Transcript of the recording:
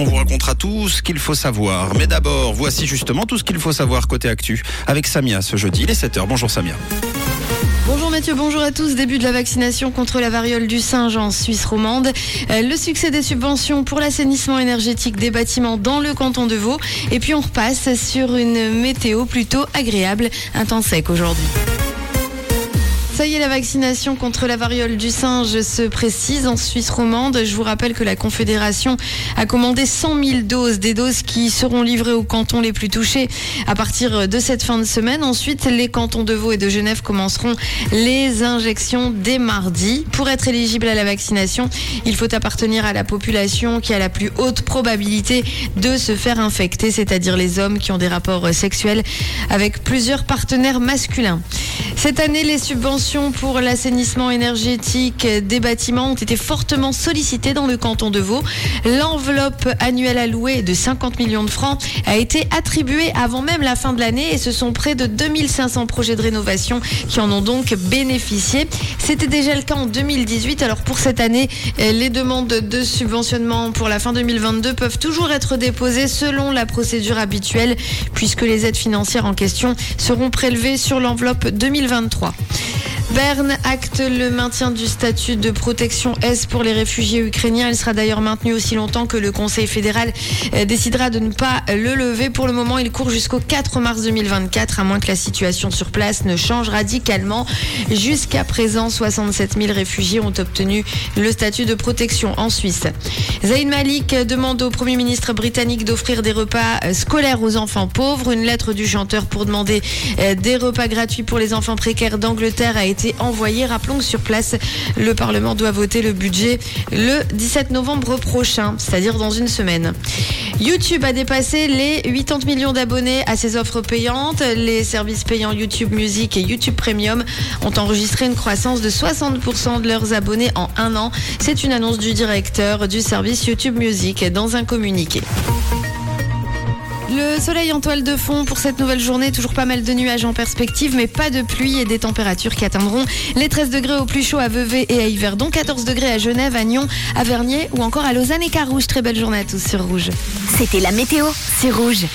on vous racontera tout ce qu'il faut savoir. Mais d'abord, voici justement tout ce qu'il faut savoir côté actu avec Samia ce jeudi. Il est 7h. Bonjour Samia. Bonjour Mathieu, bonjour à tous. Début de la vaccination contre la variole du singe en Suisse romande. Euh, le succès des subventions pour l'assainissement énergétique des bâtiments dans le canton de Vaud. Et puis on repasse sur une météo plutôt agréable, un temps sec aujourd'hui. Ça y est, la vaccination contre la variole du singe se précise en Suisse romande. Je vous rappelle que la Confédération a commandé 100 000 doses, des doses qui seront livrées aux cantons les plus touchés à partir de cette fin de semaine. Ensuite, les cantons de Vaud et de Genève commenceront les injections dès mardi. Pour être éligible à la vaccination, il faut appartenir à la population qui a la plus haute probabilité de se faire infecter, c'est-à-dire les hommes qui ont des rapports sexuels avec plusieurs partenaires masculins. Cette année, les subventions pour l'assainissement énergétique des bâtiments ont été fortement sollicitées dans le canton de Vaud. L'enveloppe annuelle allouée de 50 millions de francs a été attribuée avant même la fin de l'année et ce sont près de 2500 projets de rénovation qui en ont donc bénéficié. C'était déjà le cas en 2018. Alors pour cette année, les demandes de subventionnement pour la fin 2022 peuvent toujours être déposées selon la procédure habituelle puisque les aides financières en question seront prélevées sur l'enveloppe 2023. Berne acte le maintien du statut de protection S pour les réfugiés ukrainiens. Il sera d'ailleurs maintenu aussi longtemps que le Conseil fédéral euh, décidera de ne pas le lever. Pour le moment, il court jusqu'au 4 mars 2024, à moins que la situation sur place ne change radicalement. Jusqu'à présent, 67 000 réfugiés ont obtenu le statut de protection en Suisse. Zayn Malik demande au Premier ministre britannique d'offrir des repas euh, scolaires aux enfants pauvres. Une lettre du chanteur pour demander euh, des repas gratuits pour les enfants précaires d'Angleterre a été envoyé. Rappelons que sur place, le Parlement doit voter le budget le 17 novembre prochain, c'est-à-dire dans une semaine. YouTube a dépassé les 80 millions d'abonnés à ses offres payantes. Les services payants YouTube Music et YouTube Premium ont enregistré une croissance de 60% de leurs abonnés en un an. C'est une annonce du directeur du service YouTube Music dans un communiqué. Le soleil en toile de fond pour cette nouvelle journée, toujours pas mal de nuages en perspective, mais pas de pluie et des températures qui atteindront les 13 degrés au plus chaud à Vevey et à Yverdon, 14 degrés à Genève, à Nyon, à Vernier ou encore à Lausanne et Carouge. Très belle journée à tous sur Rouge. C'était la météo, c'est Rouge.